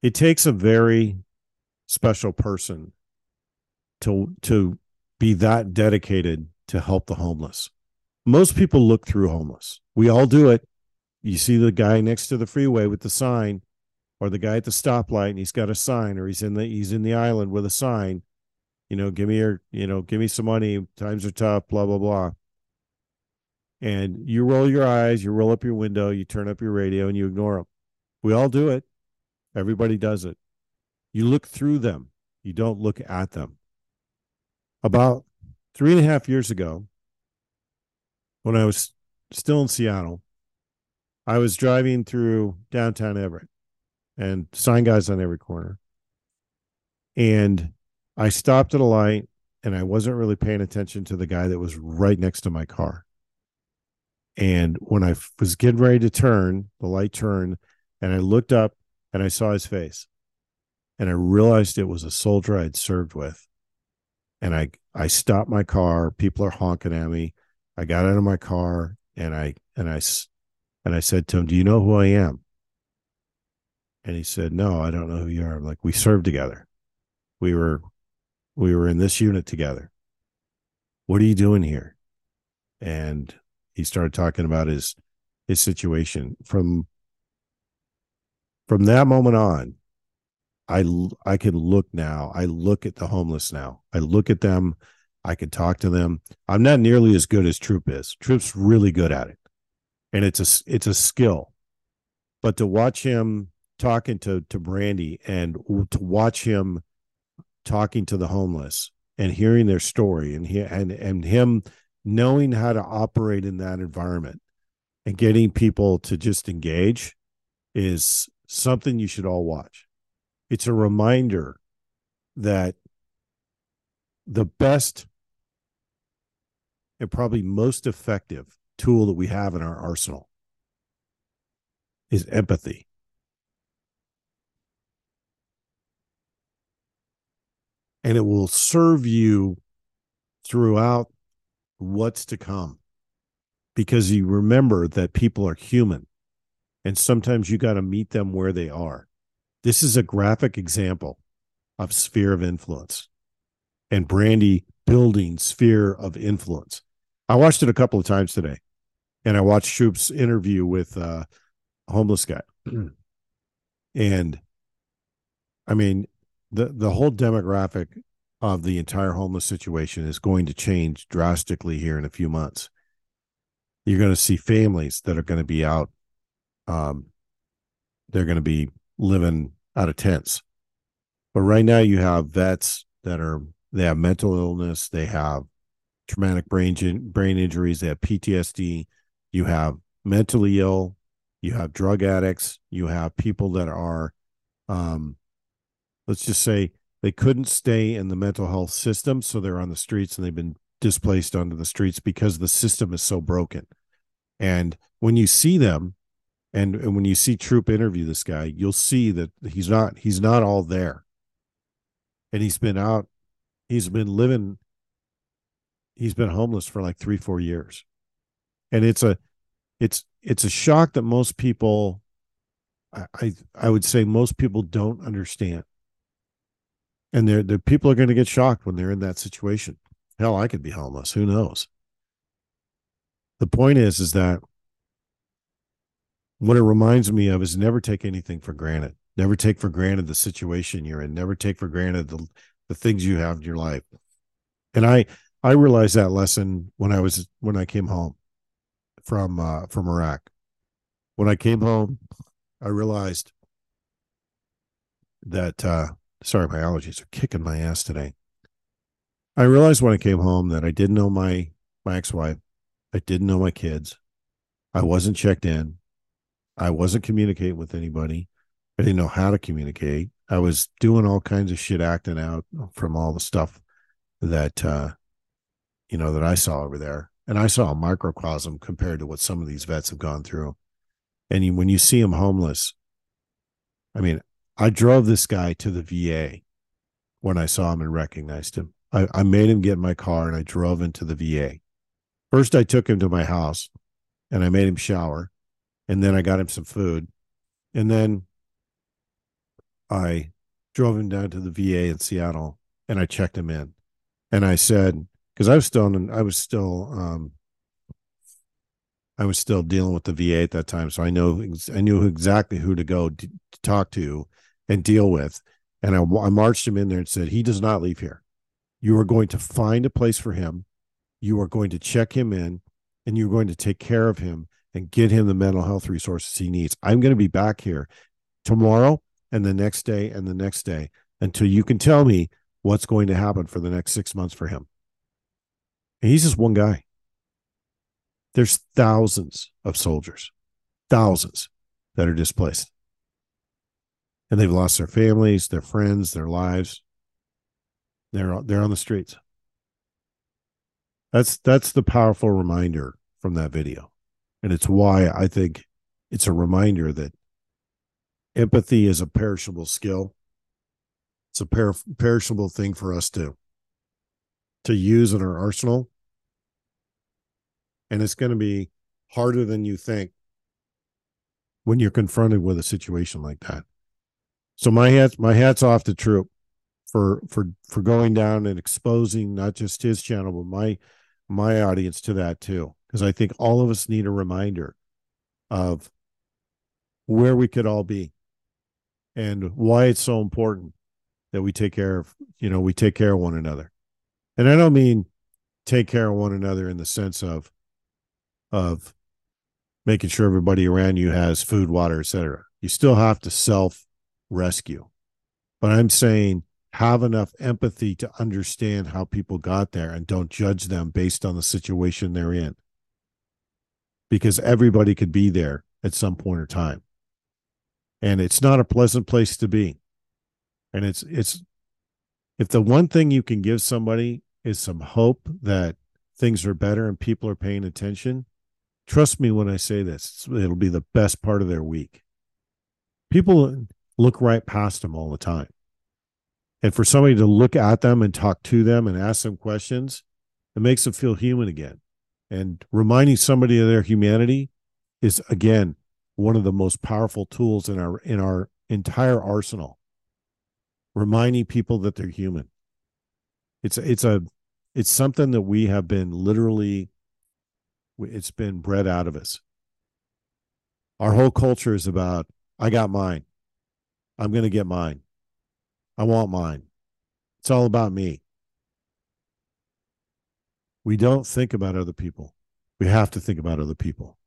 It takes a very special person to to be that dedicated to help the homeless. Most people look through homeless. We all do it. You see the guy next to the freeway with the sign or the guy at the stoplight and he's got a sign or he's in the he's in the island with a sign you know give me your you know give me some money times are tough blah blah blah and you roll your eyes, you roll up your window, you turn up your radio, and you ignore them. We all do it. Everybody does it. You look through them, you don't look at them. About three and a half years ago, when I was still in Seattle, I was driving through downtown Everett and sign guys on every corner. And I stopped at a light and I wasn't really paying attention to the guy that was right next to my car. And when I was getting ready to turn, the light turned, and I looked up and I saw his face. And I realized it was a soldier I had served with. And I I stopped my car. People are honking at me. I got out of my car and I and I and I said to him, "Do you know who I am?" And he said, "No, I don't know who you are." I'm like, "We served together. We were we were in this unit together. What are you doing here?" And he started talking about his his situation. From from that moment on i i can look now. I look at the homeless now. I look at them. I can talk to them. I'm not nearly as good as troop is. Troop's really good at it. And it's a it's a skill. But to watch him talking to to brandy and to watch him talking to the homeless and hearing their story and he and and him knowing how to operate in that environment and getting people to just engage is something you should all watch. It's a reminder that the best and probably most effective tool that we have in our arsenal is empathy. And it will serve you throughout what's to come because you remember that people are human and sometimes you got to meet them where they are. This is a graphic example of sphere of influence and Brandy building sphere of influence. I watched it a couple of times today and I watched Troop's interview with uh, a homeless guy. [CLEARS THROAT] and I mean, the, the whole demographic of the entire homeless situation is going to change drastically here in a few months. You're going to see families that are going to be out. Um, they're going to be living out of tents. But right now, you have vets that are they have mental illness, they have traumatic brain brain injuries, they have PTSD. You have mentally ill, you have drug addicts, you have people that are, um, let's just say, they couldn't stay in the mental health system, so they're on the streets and they've been displaced onto the streets because the system is so broken. And when you see them, and, and when you see Troop interview this guy, you'll see that he's not he's not all there. And he's been out, he's been living, he's been homeless for like three, four years. And it's a it's it's a shock that most people I, I, I would say most people don't understand and they're, they're people are going to get shocked when they're in that situation. Hell, I could be homeless. Who knows? The point is, is that what it reminds me of is never take anything for granted. Never take for granted the situation you're in. Never take for granted the the things you have in your life. And I I realized that lesson when I was when I came home from uh, from Iraq. When I came home, I realized that uh, Sorry, my allergies are kicking my ass today. I realized when I came home that I didn't know my my ex-wife. I didn't know my kids. I wasn't checked in. I wasn't communicating with anybody. I didn't know how to communicate. I was doing all kinds of shit acting out from all the stuff that uh you know that I saw over there. And I saw a microcosm compared to what some of these vets have gone through. And when you see them homeless, I mean, I drove this guy to the VA when I saw him and recognized him. I, I made him get in my car and I drove into the VA. First, I took him to my house and I made him shower. And then I got him some food. And then I drove him down to the VA in Seattle and I checked him in. And I said, because I was still I was still um, I was still dealing with the VA at that time, so I know I knew exactly who to go to talk to and deal with. And I, I marched him in there and said, he does not leave here. You are going to find a place for him. You are going to check him in and you're going to take care of him and get him the mental health resources he needs. I'm going to be back here tomorrow and the next day and the next day until you can tell me what's going to happen for the next six months for him. And he's just one guy. There's thousands of soldiers, thousands that are displaced. And they've lost their families, their friends, their lives. They're they're on the streets. That's that's the powerful reminder from that video. And it's why I think it's a reminder that empathy is a perishable skill. It's a per- perishable thing for us to to use in our arsenal. And it's going to be harder than you think when you're confronted with a situation like that. So my hats my hats off to Troop for for for going down and exposing not just his channel but my my audience to that too. Because I think all of us need a reminder of where we could all be and why it's so important that we take care of you know we take care of one another. And i don't mean take care of one another in the sense of of making sure everybody around you has food water etc you still have to self rescue. But i'm saying have enough empathy to understand how people got there and don't judge them based on the situation they're in. Because everybody could be there at some point or time. And it's not a pleasant place to be. And it's it's if the one thing you can give somebody is some hope that things are better and people are paying attention trust me when i say this it'll be the best part of their week. People look right past them all the time. And for somebody to look at them and talk to them and ask them questions it makes them feel human again. And reminding somebody of their humanity is again one of the most powerful tools in our in our entire arsenal. Reminding people that they're human. It's it's a it's something that we have been literally it's been bred out of us. Our whole culture is about i got mine i'm going to get mine. I want mine. It's all about me. We don't think about other people. We have to think about other people.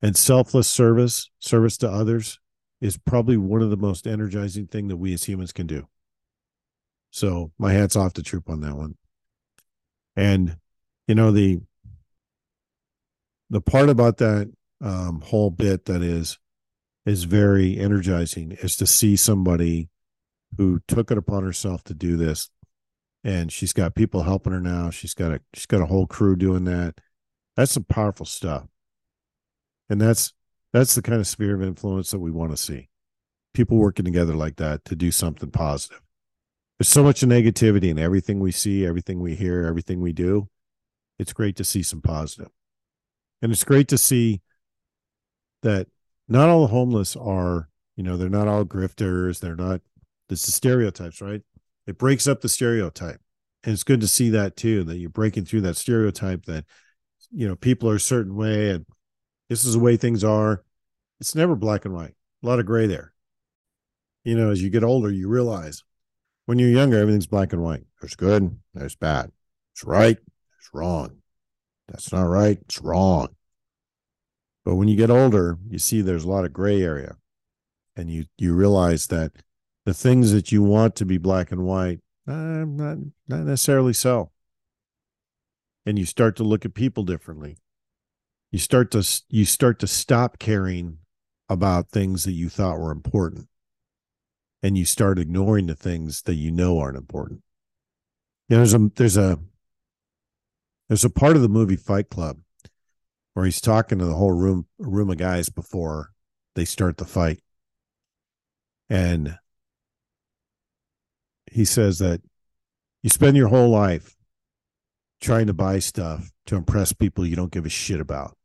And selfless service service to others is probably one of the most energizing thing that we as humans can do. So my hat's off to troop on that one. And you know the the part about that um, whole bit that is is very energizing is to see somebody who took it upon herself to do this. And she's got people helping her now. She's got a she's got a whole crew doing that. That's some powerful stuff. And that's that's the kind of sphere of influence that we want to see. People working together like that to do something positive. There's so much negativity in everything we see everything we hear everything we do. It's great to see some positive. And it's great to see that not all homeless are you know they're not all grifters they're not it's the stereotypes right it breaks up the stereotype and it's good to see that too that you're breaking through that stereotype that you know people are a certain way and this is the way things are. It's never black and white. A lot of gray there. You know, as you get older, you realize when you're younger, everything's black and white. There's good, there's bad. It's right, it's wrong. That's not right, it's wrong. But when you get older, you see there's a lot of gray area. And you you realize that the things that you want to be black and white, uh, not not necessarily so. And you start to look at people differently you start to you start to stop caring about things that you thought were important and you start ignoring the things that you know aren't important you know, there's a there's a there's a part of the movie fight club where he's talking to the whole room room of guys before they start the fight and he says that you spend your whole life trying to buy stuff to impress people you don't give a shit about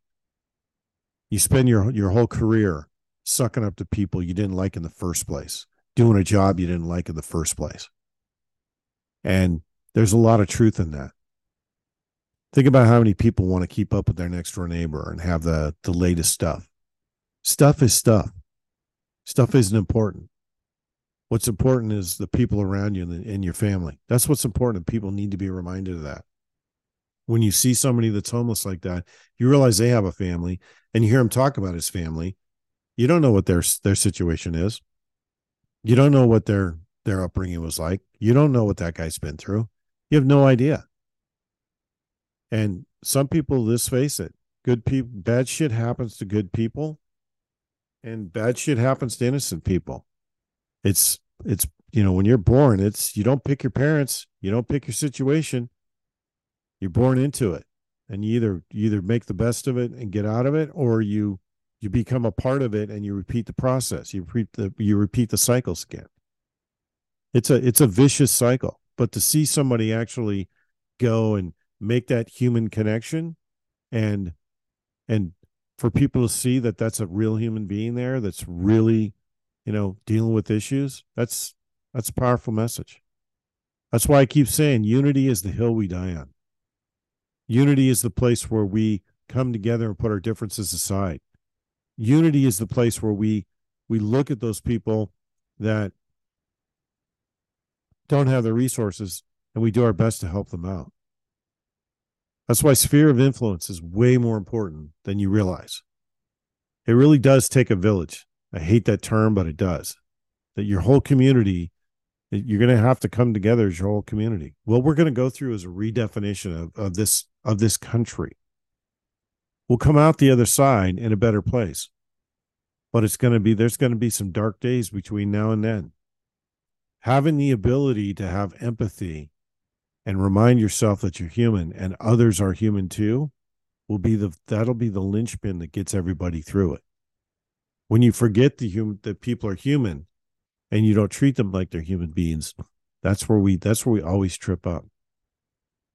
you spend your your whole career sucking up to people you didn't like in the first place, doing a job you didn't like in the first place. And there's a lot of truth in that. Think about how many people want to keep up with their next door neighbor and have the the latest stuff. Stuff is stuff. Stuff isn't important. What's important is the people around you and, and your family. That's what's important. People need to be reminded of that when you see somebody that's homeless like that, you realize they have a family and you hear him talk about his family You don't know what their their situation is. You don't know what their their upbringing was like. You don't know what that guy's been through. You have no idea. And some people, let's face it, good people, bad shit happens to good people, and bad shit happens to innocent people. It's it's you know when you're born, it's you don't pick your parents, you don't pick your situation. You're born into it, and you either you either make the best of it and get out of it, or you you become a part of it and you repeat the process. You repeat the you repeat the cycles again. It's a it's a vicious cycle. But to see somebody actually go and make that human connection and and for people to see that that's a real human being there that's really you know dealing with issues that's that's a powerful message. That's why i keep saying unity is the hill we die on. Unity is the place where we come together and put our differences aside. Unity is the place where we we look at those people that don't have the resources and we do our best to help them out that's why sphere of influence is way more important than you realize. It really does take a village. I hate that term, but it does. That your whole community, you're going to have to come together as your whole community. What we're going to go through is a redefinition of, of this of this country. We'll come out the other side in a better place. But it's going to be there's going to be some dark days between now and then. Having the ability to have empathy and remind yourself that you're human and others are human too will be the that'll be the linchpin that gets everybody through it. When you forget the human that people are human and you don't treat them like they're human beings that's where we that's where we always trip up.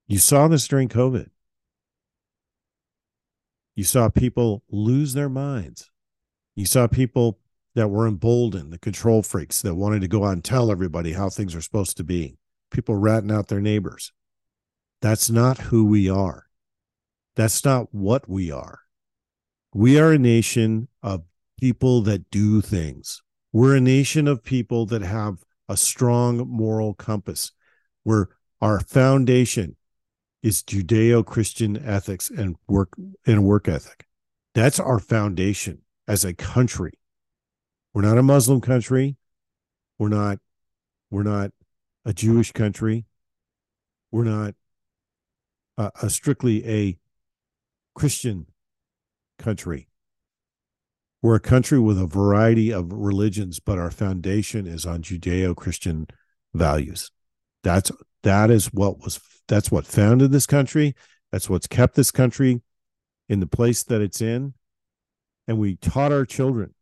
You saw this during covid. You saw people lose their minds. You saw people that were emboldened the control freaks that wanted to go out and tell everybody how things are supposed to be people ratting out their neighbors. That's not who we are. That's not what we are. We are a nation of people that do things. We're a nation of people that have a strong moral compass, where our foundation is Judeo-Christian ethics and work and work ethic. That's our foundation as a country. We're not a Muslim country. We're not we're not a Jewish country. We're not a strictly a Christian country. We're a country with a variety of religions, but our foundation is on Judeo-Christian values. That's that is what was that's what founded this country. That's what's kept this country in the place that it's in. And we taught our children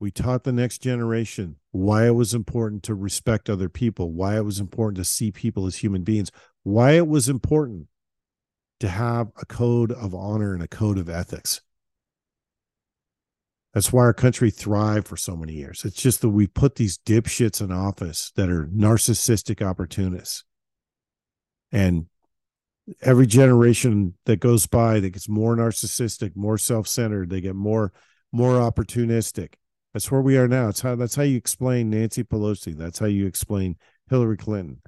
we taught the next generation why it was important to respect other people, why it was important to see people as human beings, why it was important to have a code of honor and a code of ethics. That's why our country thrived for so many years. It's just that we put these dipshits in office that are narcissistic opportunists. And every generation that goes by that gets more narcissistic, more self-centered, they get more more opportunistic. That's where we are now. It's how that's how you explain Nancy Pelosi. That's how you explain Hillary Clinton.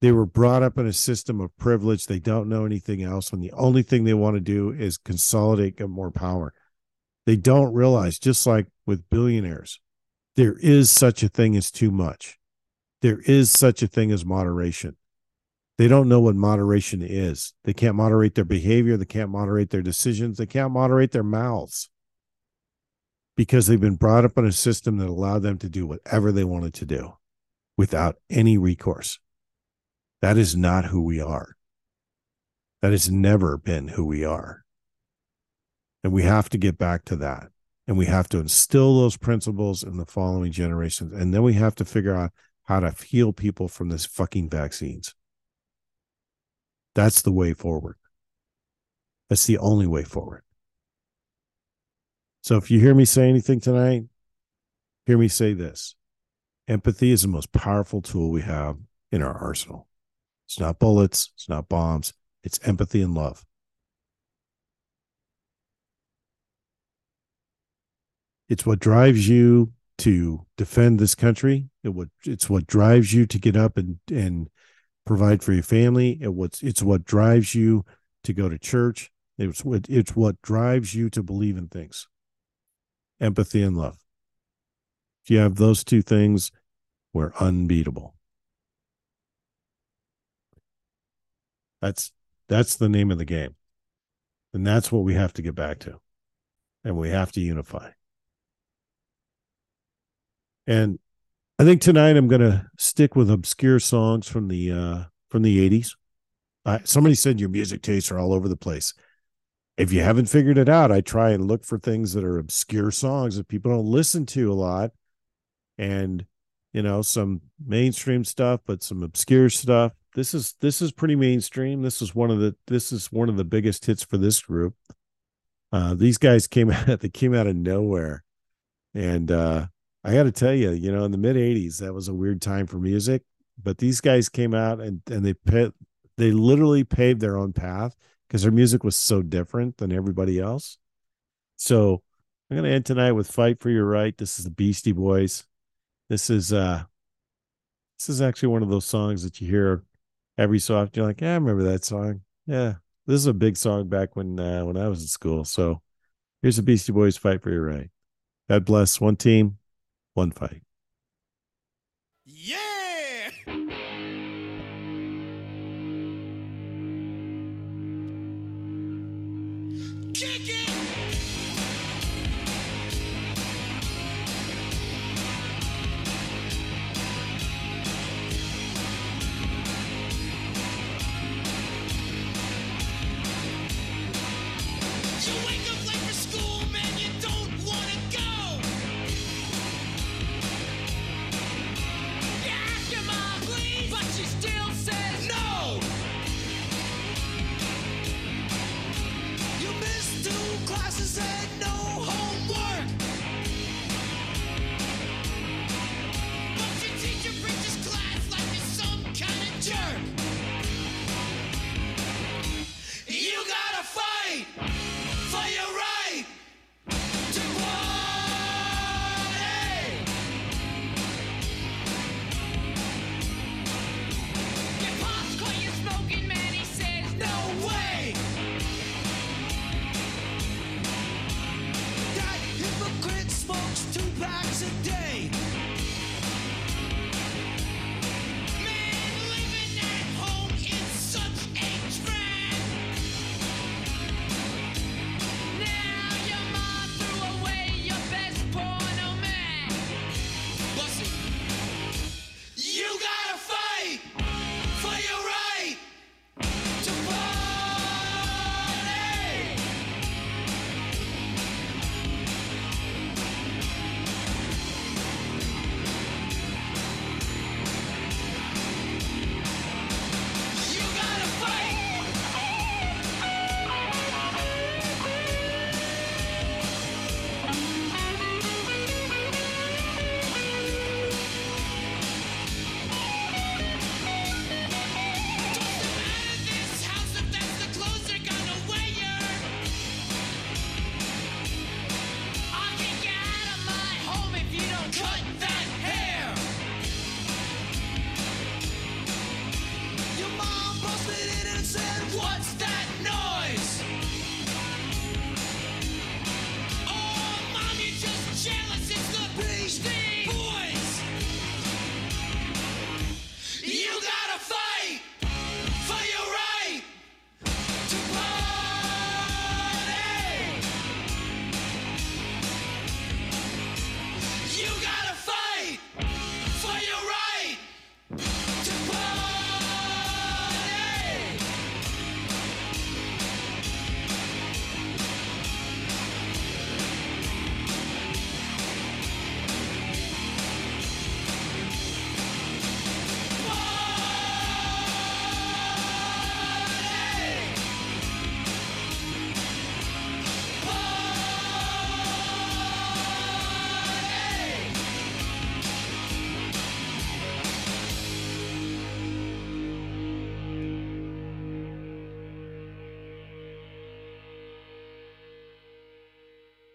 They were brought up in a system of privilege. They don't know anything else. And the only thing they want to do is consolidate, get more power. They don't realize, just like with billionaires, there is such a thing as too much. There is such a thing as moderation. They don't know what moderation is. They can't moderate their behavior. They can't moderate their decisions. They can't moderate their mouths because they've been brought up in a system that allowed them to do whatever they wanted to do without any recourse. That is not who we are. That has never been who we are. And we have to get back to that. And we have to instill those principles in the following generations. And then we have to figure out how to heal people from this fucking vaccines. That's the way forward. That's the only way forward. So if you hear me say anything tonight, hear me say this empathy is the most powerful tool we have in our arsenal. It's not bullets, it's not bombs, it's empathy and love. It's what drives you to defend this country. It what it's what drives you to get up and and provide for your family. It what's it's what drives you to go to church. It's what it's what drives you to believe in things empathy and love. If you have those two things, we're unbeatable. That's that's the name of the game. And that's what we have to get back to. And we have to unify. And I think tonight I'm going to stick with obscure songs from the uh from the 80s. I, somebody said your music tastes are all over the place. If you haven't figured it out, I try and look for things that are obscure songs that people don't listen to a lot and you know some mainstream stuff but some obscure stuff this is this is pretty mainstream. This is one of the this is one of the biggest hits for this group. Uh, these guys came [LAUGHS] out they came out of nowhere, and uh, I got to tell you, you know, in the mid '80s, that was a weird time for music. But these guys came out and and they pit, they literally paved their own path because her music was so different than everybody else. So I'm gonna end tonight with "Fight for Your Right." This is the Beastie Boys. This is uh, this is actually one of those songs that you hear every so often you're like, yeah, I remember that song. Yeah, this is a big song back when uh, when I was in school. So here's the Beastie Boys fight for your right. God bless. One team, one fight. Yeah. [LAUGHS]